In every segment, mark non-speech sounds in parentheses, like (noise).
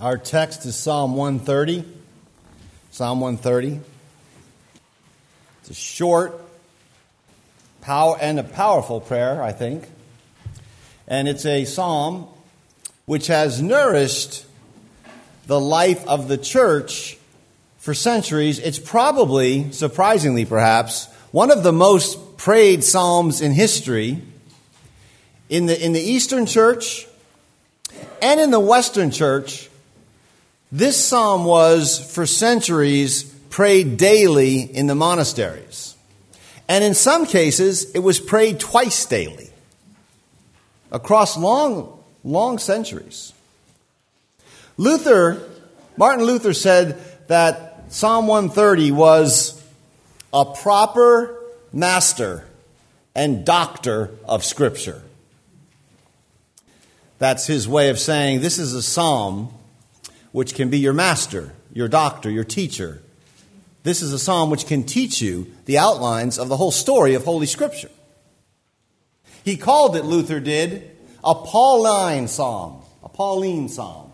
Our text is Psalm 130. Psalm 130. It's a short power and a powerful prayer, I think. And it's a psalm which has nourished the life of the church for centuries. It's probably, surprisingly perhaps, one of the most prayed psalms in history. In the, in the Eastern church and in the Western church, this psalm was, for centuries, prayed daily in the monasteries. And in some cases, it was prayed twice daily across long, long centuries. Luther, Martin Luther said that Psalm 130 was a proper master and doctor of Scripture. That's his way of saying this is a psalm which can be your master, your doctor, your teacher. This is a psalm which can teach you the outlines of the whole story of Holy Scripture. He called it, Luther did, a Pauline psalm, a Pauline psalm.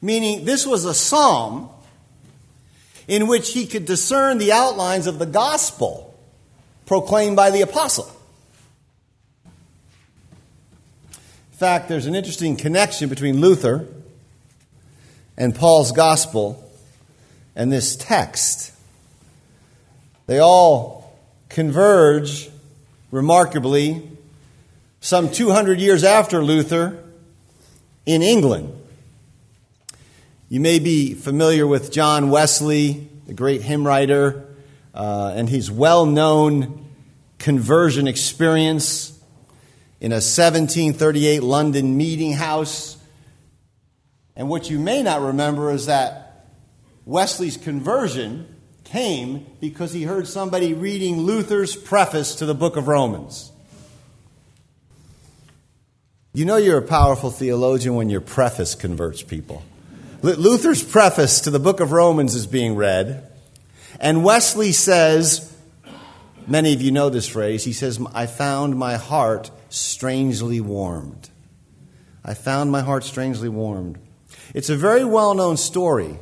Meaning, this was a psalm in which he could discern the outlines of the gospel proclaimed by the apostle. In fact, there's an interesting connection between Luther and Paul's gospel and this text. They all converge remarkably some 200 years after Luther in England. You may be familiar with John Wesley, the great hymn writer, uh, and his well known conversion experience in a 1738 London meeting house and what you may not remember is that Wesley's conversion came because he heard somebody reading Luther's preface to the book of Romans. You know you're a powerful theologian when your preface converts people. Luther's preface to the book of Romans is being read, and Wesley says, many of you know this phrase, he says, I found my heart strangely warmed. I found my heart strangely warmed. It's a very well known story.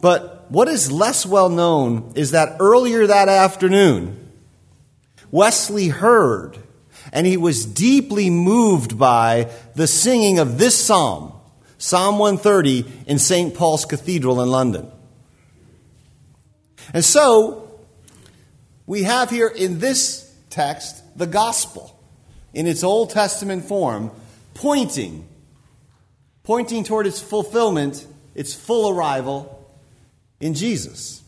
But what is less well known is that earlier that afternoon, Wesley heard and he was deeply moved by the singing of this psalm, Psalm 130, in St. Paul's Cathedral in London. And so, we have here in this text the gospel in its Old Testament form, pointing pointing toward its fulfillment, its full arrival in Jesus.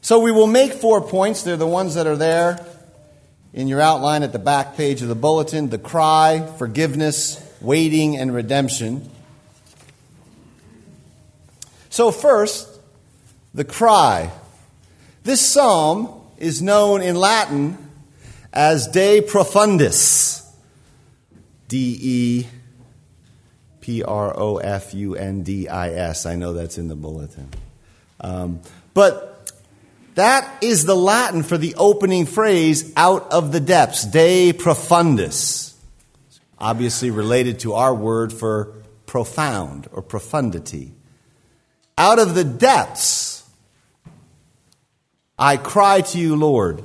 So we will make four points. They're the ones that are there in your outline at the back page of the bulletin the cry, forgiveness, waiting, and redemption. So, first, the cry. This psalm is known in Latin as De Profundis. D E P R O F U N D I S. I know that's in the bulletin. Um, but that is the Latin for the opening phrase, out of the depths, de profundis. Obviously related to our word for profound or profundity. Out of the depths, I cry to you, Lord.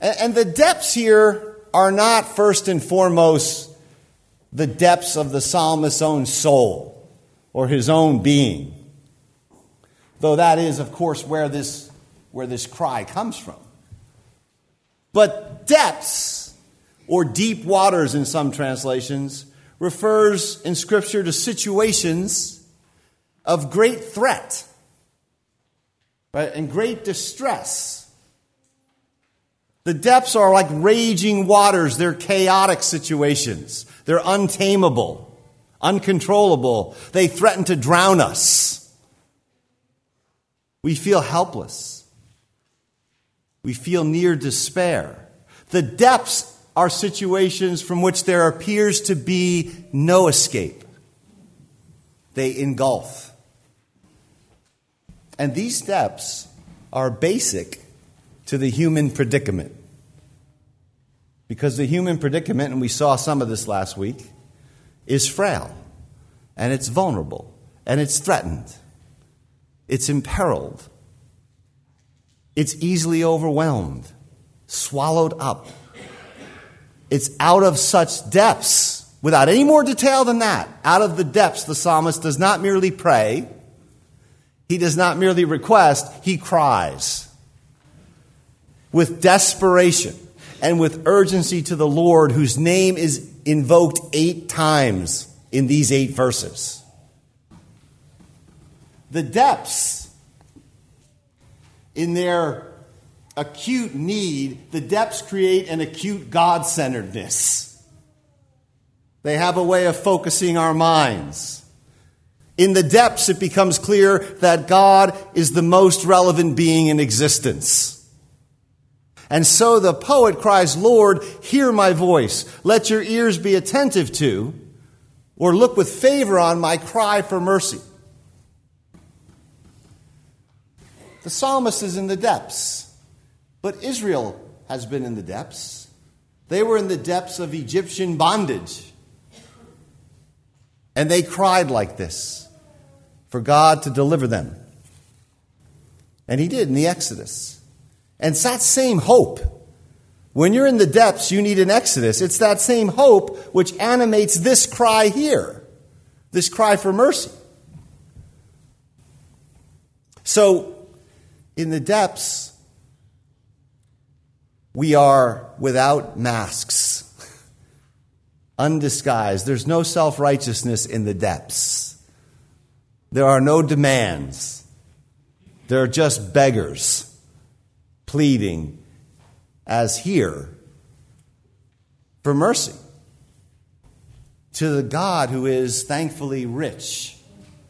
And the depths here are not first and foremost the depths of the psalmist's own soul or his own being. Though that is, of course, where this, where this cry comes from. But depths, or deep waters in some translations, refers in Scripture to situations of great threat right, and great distress. The depths are like raging waters, they're chaotic situations. They're untamable, uncontrollable. They threaten to drown us. We feel helpless. We feel near despair. The depths are situations from which there appears to be no escape. They engulf. And these depths are basic to the human predicament. Because the human predicament, and we saw some of this last week, is frail. and it's vulnerable, and it's threatened, it's imperiled, it's easily overwhelmed, swallowed up. It's out of such depths. Without any more detail than that, out of the depths, the psalmist does not merely pray, he does not merely request, he cries. With desperation and with urgency to the Lord, whose name is invoked eight times in these eight verses. The depths in their acute need, the depths create an acute God centeredness. They have a way of focusing our minds. In the depths, it becomes clear that God is the most relevant being in existence. And so the poet cries, Lord, hear my voice. Let your ears be attentive to, or look with favor on my cry for mercy. The psalmist is in the depths, but Israel has been in the depths. They were in the depths of Egyptian bondage. And they cried like this for God to deliver them. And He did in the Exodus. And it's that same hope. When you're in the depths, you need an Exodus. It's that same hope which animates this cry here, this cry for mercy. So, in the depths, we are without masks (laughs) undisguised. There's no self righteousness in the depths. There are no demands. There are just beggars pleading, as here, for mercy to the God who is thankfully rich,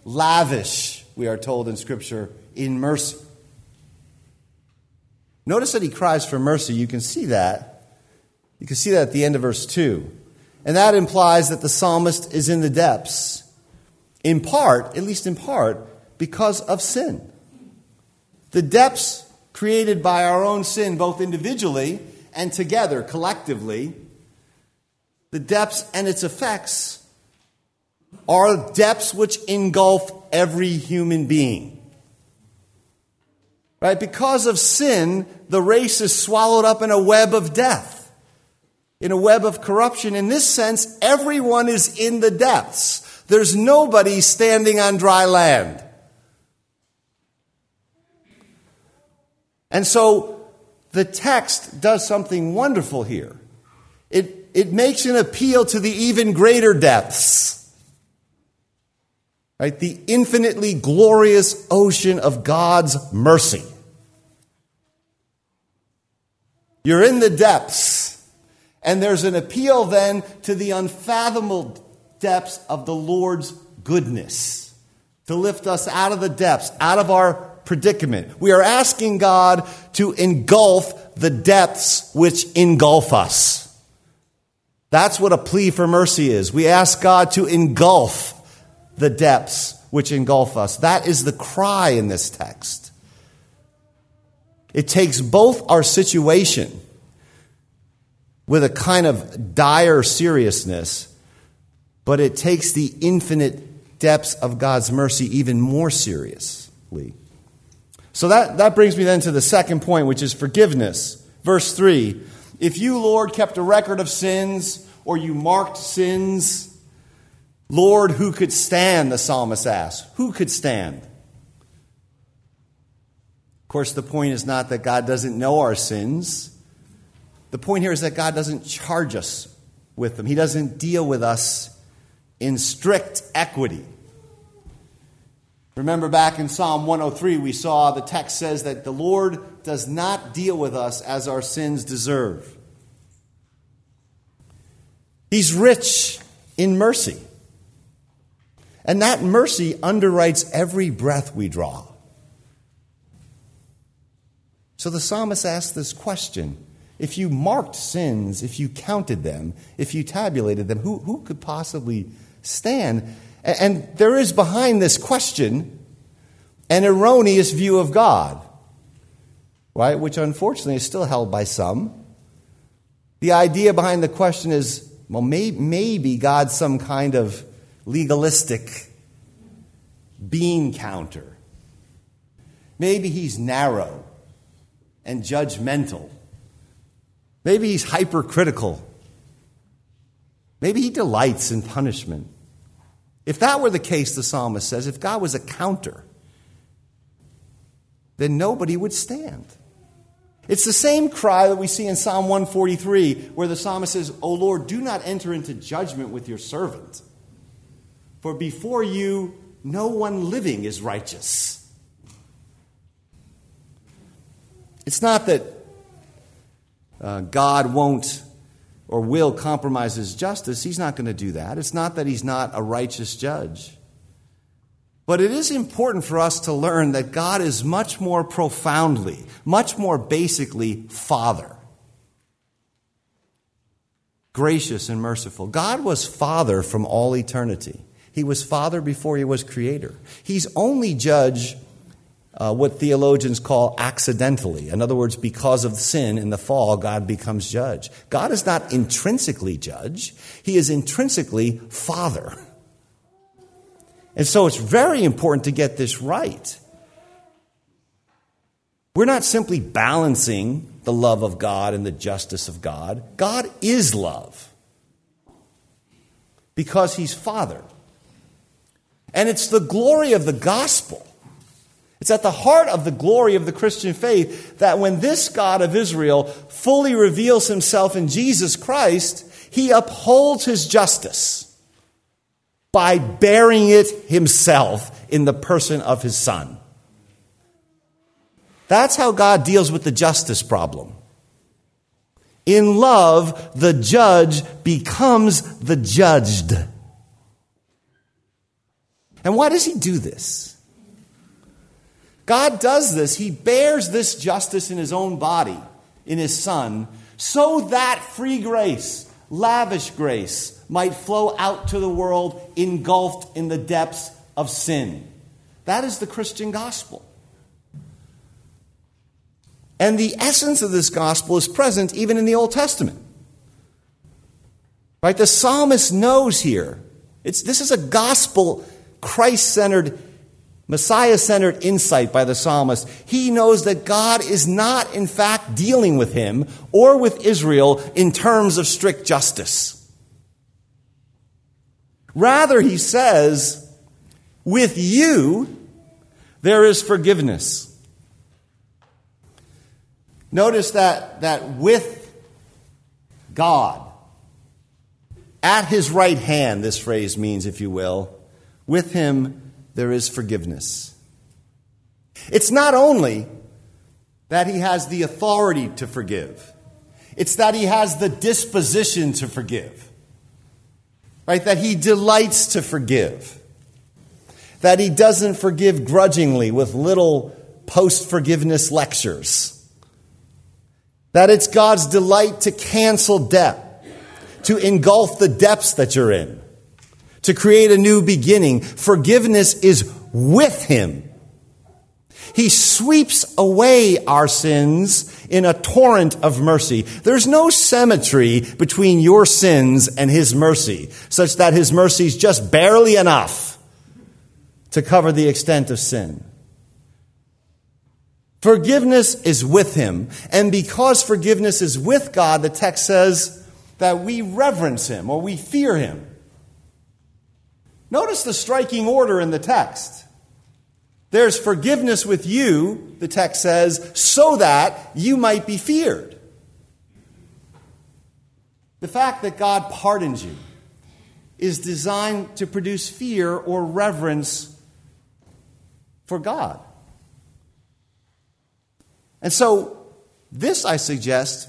lavish, we are told in Scripture, in mercy. Notice that he cries for mercy. You can see that. You can see that at the end of verse 2. And that implies that the psalmist is in the depths, in part, at least in part, because of sin. The depths created by our own sin, both individually and together, collectively, the depths and its effects are depths which engulf every human being. Right? Because of sin, the race is swallowed up in a web of death in a web of corruption. In this sense, everyone is in the depths. There's nobody standing on dry land. And so the text does something wonderful here. It, it makes an appeal to the even greater depths. Right? The infinitely glorious ocean of God's mercy. You're in the depths. And there's an appeal then to the unfathomable depths of the Lord's goodness to lift us out of the depths, out of our predicament. We are asking God to engulf the depths which engulf us. That's what a plea for mercy is. We ask God to engulf the depths which engulf us. That is the cry in this text. It takes both our situation with a kind of dire seriousness, but it takes the infinite depths of God's mercy even more seriously. So that, that brings me then to the second point, which is forgiveness. Verse 3 If you, Lord, kept a record of sins or you marked sins, Lord, who could stand? The psalmist asks. Who could stand? Of course, the point is not that God doesn't know our sins. The point here is that God doesn't charge us with them, He doesn't deal with us in strict equity. Remember back in Psalm 103, we saw the text says that the Lord does not deal with us as our sins deserve. He's rich in mercy. And that mercy underwrites every breath we draw. So the psalmist asks this question if you marked sins, if you counted them, if you tabulated them, who, who could possibly stand? And, there is behind this question an erroneous view of God, right? Which unfortunately is still held by some. The idea behind the question is well, may, maybe God's some kind of legalistic bean counter. Maybe he's narrow and judgmental. Maybe he's hypercritical. Maybe he delights in punishment. If that were the case, the psalmist says, if God was a counter, then nobody would stand. It's the same cry that we see in Psalm 143, where the psalmist says, O Lord, do not enter into judgment with your servant. For before you, no one living is righteous. It's not that uh, God won't or will compromise his justice. He's not going to do that. It's not that he's not a righteous judge. But it is important for us to learn that God is much more profoundly, much more basically, Father. Gracious and merciful. God was Father from all eternity. He was Father before he was Creator. He's only judge uh, what theologians call accidentally. In other words, because of sin in the fall, God becomes judge. God is not intrinsically judge, He is intrinsically Father. And so it's very important to get this right. We're not simply balancing the love of God and the justice of God. God is love because He's Father. And it's the glory of the gospel. It's at the heart of the glory of the Christian faith that when this God of Israel fully reveals himself in Jesus Christ, he upholds his justice by bearing it himself in the person of his son. That's how God deals with the justice problem. In love, the judge becomes the judged. And why does he do this? God does this. He bears this justice in his own body, in his son, so that free grace, lavish grace, might flow out to the world engulfed in the depths of sin. That is the Christian gospel. And the essence of this gospel is present even in the Old Testament. Right? The psalmist knows here. It's, this is a gospel, Christ centered, Messiah centered insight by the psalmist. He knows that God is not, in fact, dealing with him or with Israel in terms of strict justice. Rather, he says, with you there is forgiveness. Notice that, that with God, at his right hand, this phrase means, if you will, with him there is forgiveness. It's not only that he has the authority to forgive, it's that he has the disposition to forgive right? That he delights to forgive, that he doesn't forgive grudgingly with little post forgiveness lectures, that it's God's delight to cancel debt, to engulf the depths that you're in, to create a new beginning. Forgiveness is with him. He sweeps away our sins in a torrent of mercy. There's no symmetry between your sins and His mercy, such that His mercy is just barely enough to cover the extent of sin. Forgiveness is with Him. And because forgiveness is with God, the text says that we reverence Him or we fear Him. Notice the striking order in the text. There's forgiveness with you, the text says, so that you might be feared. The fact that God pardons you is designed to produce fear or reverence for God. And so, this, I suggest,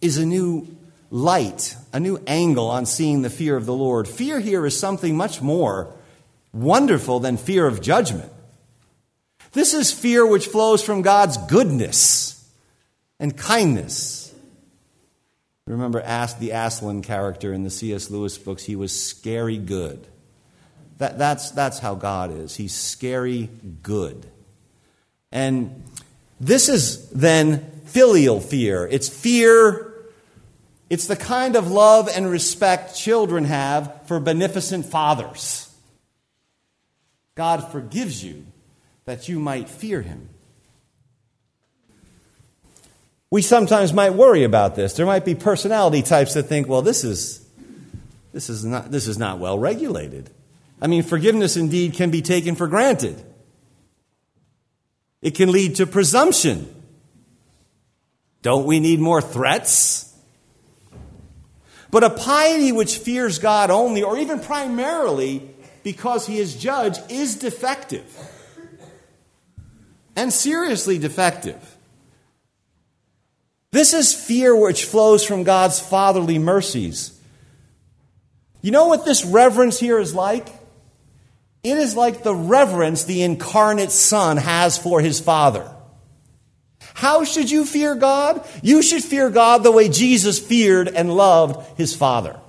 is a new light, a new angle on seeing the fear of the Lord. Fear here is something much more wonderful than fear of judgment. This is fear which flows from God's goodness and kindness. Remember the Aslan character in the C.S. Lewis books, he was scary good. That, that's, that's how God is. He's scary good. And this is then filial fear. It's fear It's the kind of love and respect children have for beneficent fathers. God forgives you that you might fear him. We sometimes might worry about this. There might be personality types that think, well, this is, this is, not, this is not well regulated. I mean, forgiveness indeed can be taken for granted. It can lead to presumption. Don't we need more threats? But a piety which fears God only, or even primarily because he is judge, is defective. And seriously defective. This is fear which flows from God's fatherly mercies. You know what this reverence here is like? It is like the reverence the incarnate Son has for his Father. How should you fear God? You should fear God the way Jesus feared and loved his Father.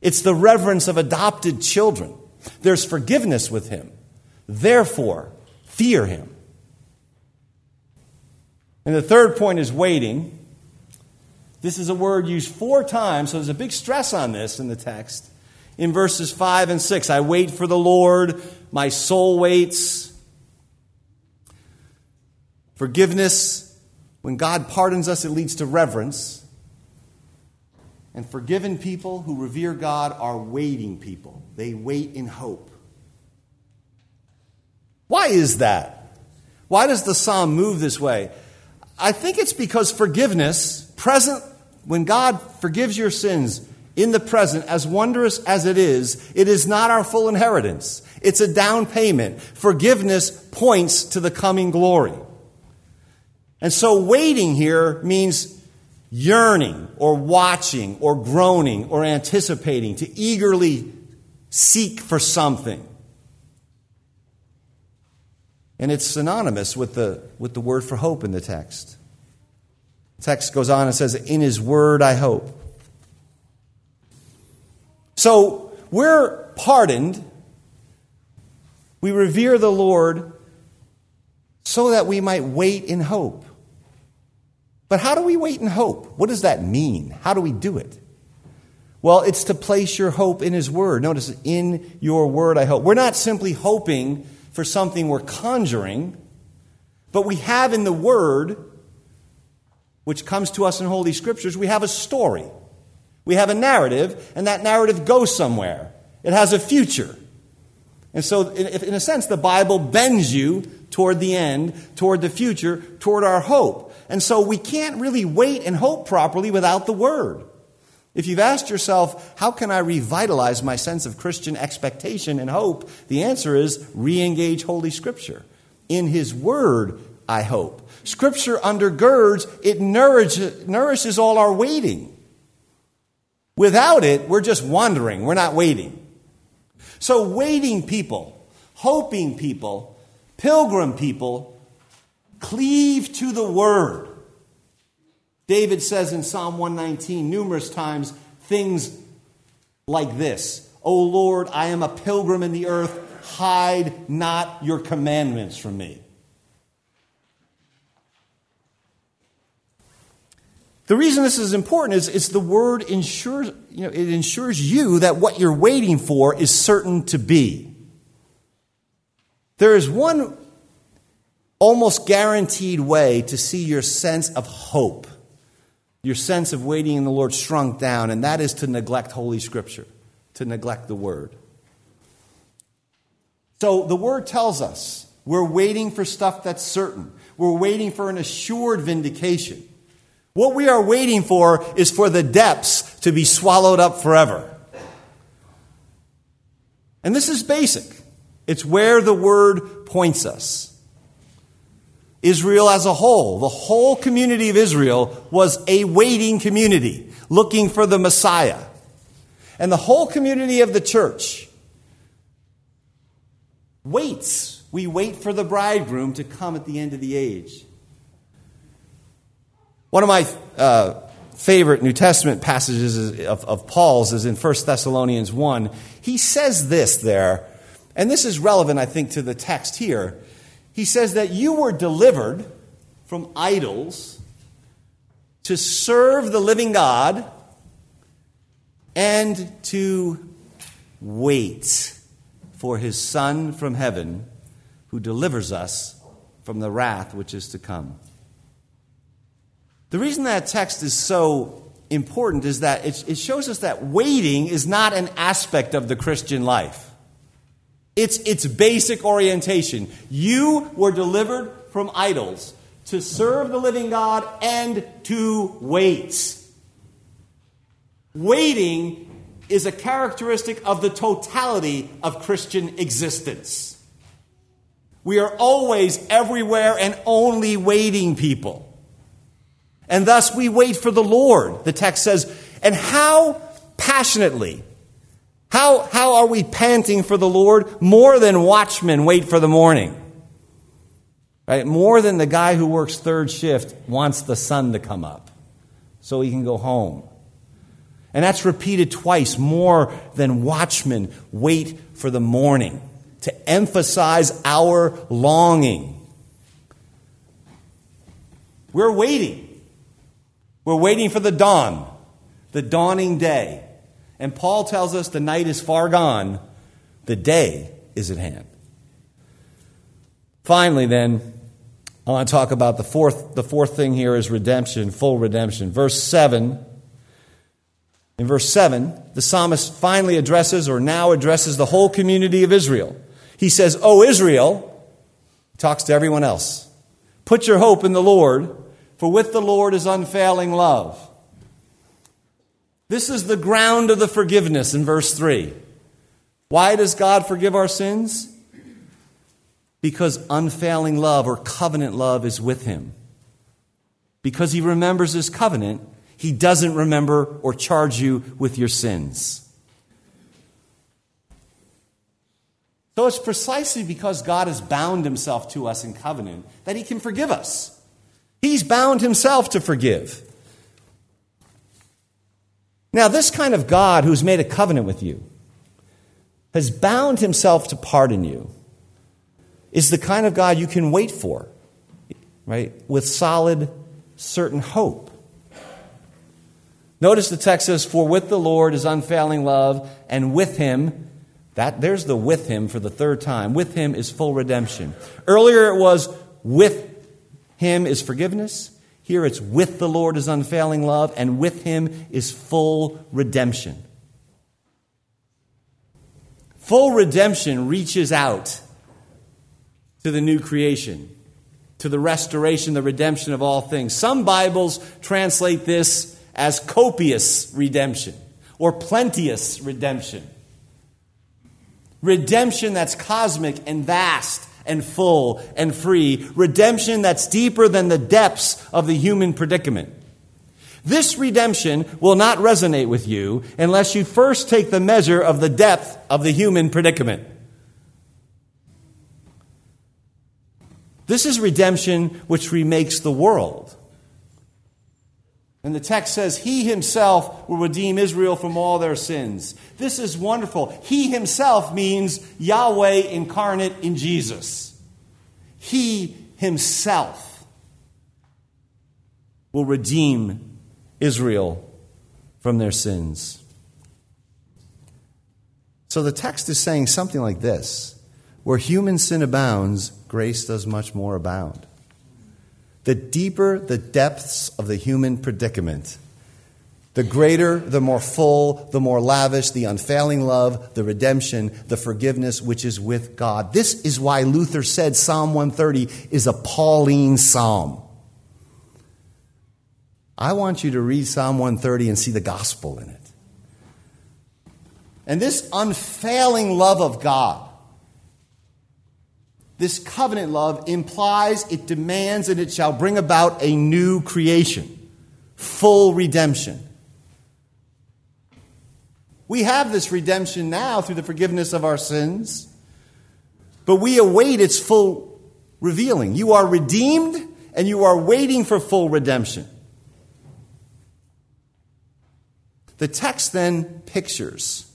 It's the reverence of adopted children. There's forgiveness with him. Therefore, fear him. And the third point is waiting. This is a word used four times, so there's a big stress on this in the text. In verses 5 and 6, I wait for the Lord, my soul waits. Forgiveness, when God pardons us, it leads to reverence. And forgiven people who revere God are waiting people. They wait in hope. Why is that? Why does the psalm move this way? I think it's because forgiveness, present, when God forgives your sins in the present, as wondrous as it is, it is not our full inheritance. It's a down payment. Forgiveness points to the coming glory. And so waiting here means yearning or watching or groaning or anticipating, to eagerly seek for something. And it's synonymous with the, with the word for hope in the text. The text goes on and says, In his word I hope. So we're pardoned. We revere the Lord so that we might wait in hope. But how do we wait in hope? What does that mean? How do we do it? Well, it's to place your hope in His Word. Notice, in your Word I hope. We're not simply hoping for something we're conjuring, but we have in the Word, which comes to us in Holy Scriptures, we have a story. We have a narrative, and that narrative goes somewhere. It has a future. And so, in, a sense, the Bible bends you toward the end, toward the future, toward our hope. And so we can't really wait and hope properly without the Word. If you've asked yourself, how can I revitalize my sense of Christian expectation and hope? The answer is re engage Holy Scripture. In His Word, I hope. Scripture undergirds, it nourishes, nourishes all our waiting. Without it, we're just wandering, we're not waiting. So, waiting people, hoping people, pilgrim people, cleave to the Word. David says in Psalm 119 numerous times things like this O Lord, I am a pilgrim in the earth, hide not your commandments from me. The reason this is important is, is the word ensures, you know, it ensures you that what you're waiting for is certain to be. There is one almost guaranteed way to see your sense of hope your sense of waiting in the Lord shrunk down, and that is to neglect Holy Scripture, to neglect the Word. So the Word tells us we're waiting for stuff that's certain, we're waiting for an assured vindication. What we are waiting for is for the depths to be swallowed up forever. And this is basic. It's where the word points us. Israel as a whole, the whole community of Israel was a waiting community, looking for the Messiah. And the whole community of the church waits. We wait for the bridegroom to come at the end of the age. One of my uh, favorite New Testament passages of, of Paul's is in 1 Thessalonians 1. He says this there, and this is relevant, I think, to the text here he says that you were delivered from idols to serve the living God and to wait for his Son from heaven who delivers us from the wrath which is to come. The reason that text is so important is that it, shows us that waiting is not an aspect of the Christian life. It's its basic orientation. You were delivered from idols to serve the living God and to wait. Waiting is a characteristic of the totality of Christian existence. We are always everywhere and only waiting people. And thus we wait for the Lord. The text says, and how passionately, how, how are we panting for the Lord? More than watchmen wait for the morning. Right? More than the guy who works third shift wants the sun to come up so he can go home. And that's repeated twice. More than watchmen wait for the morning to emphasize our longing. We're waiting. We're waiting for the dawn, the dawning day. And Paul tells us the night is far gone, the day is at hand. Finally, then, I want to talk about the fourth, the fourth thing here is redemption, full redemption. Verse 7. In verse 7, the psalmist finally addresses or now addresses the whole community of Israel. He says, O Israel, talks to everyone else, put your hope in the Lord, for with the Lord is unfailing love. This is the ground of the forgiveness in verse 3. Why does God forgive our sins? Because unfailing love or covenant love is with him. Because he remembers his covenant, he doesn't remember or charge you with your sins. So it's precisely because God has bound himself to us in covenant that he can forgive us. He's bound himself to forgive. Now, this kind of God who's made a covenant with you, has bound himself to pardon you, is the kind of God you can wait for, right? With solid, certain hope. Notice the text says, For with the Lord is unfailing love, and with him that, there's the with him for the third time. With him is full redemption. Earlier it was with him is forgiveness. Here it's with the Lord is unfailing love, and with him is full redemption. Full redemption reaches out to the new creation, to the restoration, the redemption of all things. Some Bibles translate this as copious redemption or plenteous redemption. Redemption that's cosmic and vast and full and free. Redemption that's deeper than the depths of the human predicament. This redemption will not resonate with you unless you first take the measure of the depth of the human predicament. This is redemption which remakes the world. And the text says, He himself will redeem Israel from all their sins. This is wonderful. He himself means Yahweh incarnate in Jesus. He himself will redeem Israel from their sins. So the text is saying something like this Where human sin abounds, grace does much more abound. The deeper the depths of the human predicament, the greater, the more full, the more lavish, the unfailing love, the redemption, the forgiveness which is with God. This is why Luther said Psalm 130 is a Pauline psalm. I want you to read Psalm 130 and see the gospel in it. And this unfailing love of God this covenant love implies, it demands, and it shall bring about a new creation, full redemption. We have this redemption now through the forgiveness of our sins, but we await its full revealing. You are redeemed, and you are waiting for full redemption. The text then pictures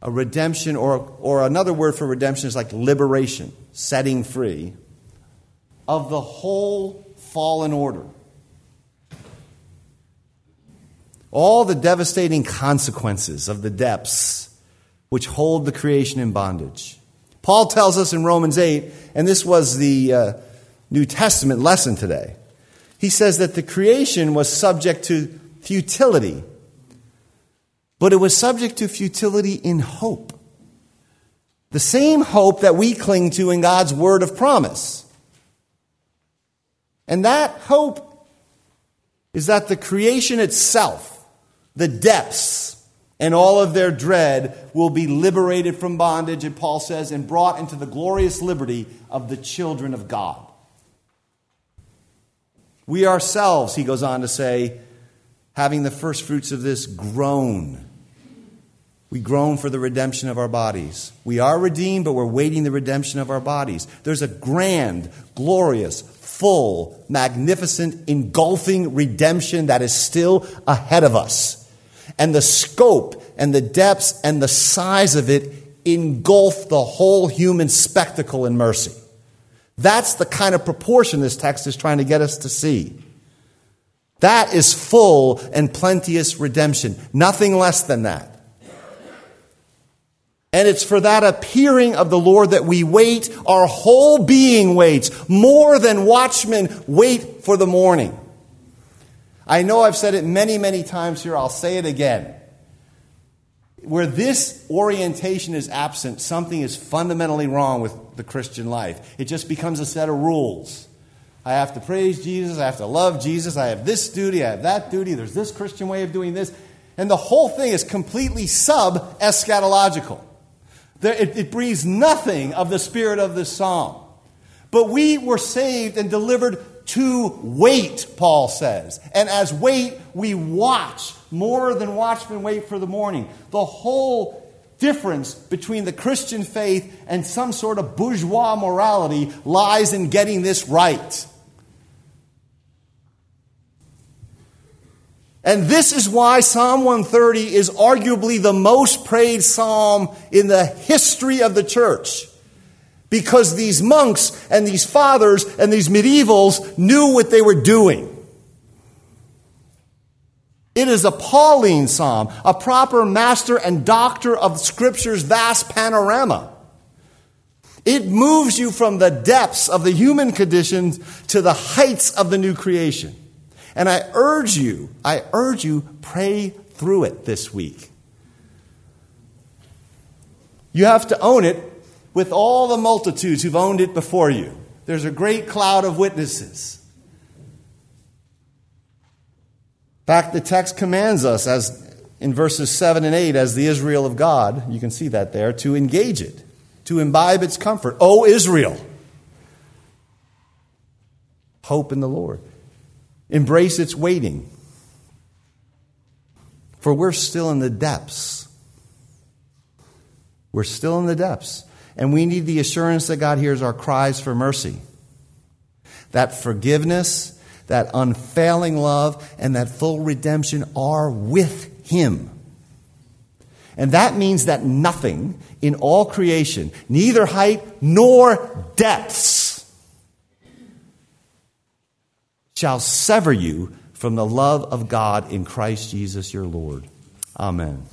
a redemption, or, or another word for redemption is like liberation, setting free of the whole fallen order. all the devastating consequences of the depths which hold the creation in bondage. Paul tells us in Romans 8, and this was the uh, New Testament lesson today. He says that the creation was subject to futility, but it was subject to futility in hope. The same hope that we cling to in God's word of promise. And that hope is that the creation itself, the depths, and all of their dread will be liberated from bondage, and Paul says, and brought into the glorious liberty of the children of God. We ourselves, he goes on to say, having the first fruits of this, groan. We groan for the redemption of our bodies. We are redeemed, but we're waiting the redemption of our bodies. There's a grand, glorious, full, magnificent, engulfing redemption that is still ahead of us and the scope and the depths and the size of it engulf the whole human spectacle in mercy. That's the kind of proportion this text is trying to get us to see. That is full and plenteous redemption. Nothing less than that. And it's for that appearing of the Lord that we wait. Our whole being waits more than watchmen wait for the morning. I know I've said it many, many times here. I'll say it again. Where this orientation is absent, something is fundamentally wrong with the Christian life. It just becomes a set of rules. I have to praise Jesus. I have to love Jesus. I have this duty. I have that duty. There's this Christian way of doing this. And the whole thing is completely sub eschatological. It, breathes nothing of the spirit of this psalm. But we were saved and delivered to wait, Paul says. And as wait, we watch more than watchmen wait for the morning. The whole difference between the Christian faith and some sort of bourgeois morality lies in getting this right. And this is why Psalm 130 is arguably the most prayed psalm in the history of the church. Because these monks and these fathers and these medievals knew what they were doing. It is a Pauline psalm, a proper master and doctor of Scripture's vast panorama. It moves you from the depths of the human condition to the heights of the new creation. And I urge you, I urge you, pray through it this week. You have to own it with all the multitudes who've owned it before you. There's a great cloud of witnesses. In fact, the text commands us, as in verses 7 and 8, as the Israel of God, you can see that there, to engage it, to imbibe its comfort. O Israel, hope in the Lord. Embrace its waiting. For we're still in the depths. We're still in the depths. And we need the assurance that God hears our cries for mercy. That forgiveness, that unfailing love, and that full redemption are with Him. And that means that nothing in all creation, neither height nor depths, shall sever you from the love of God in Christ Jesus your Lord. Amen.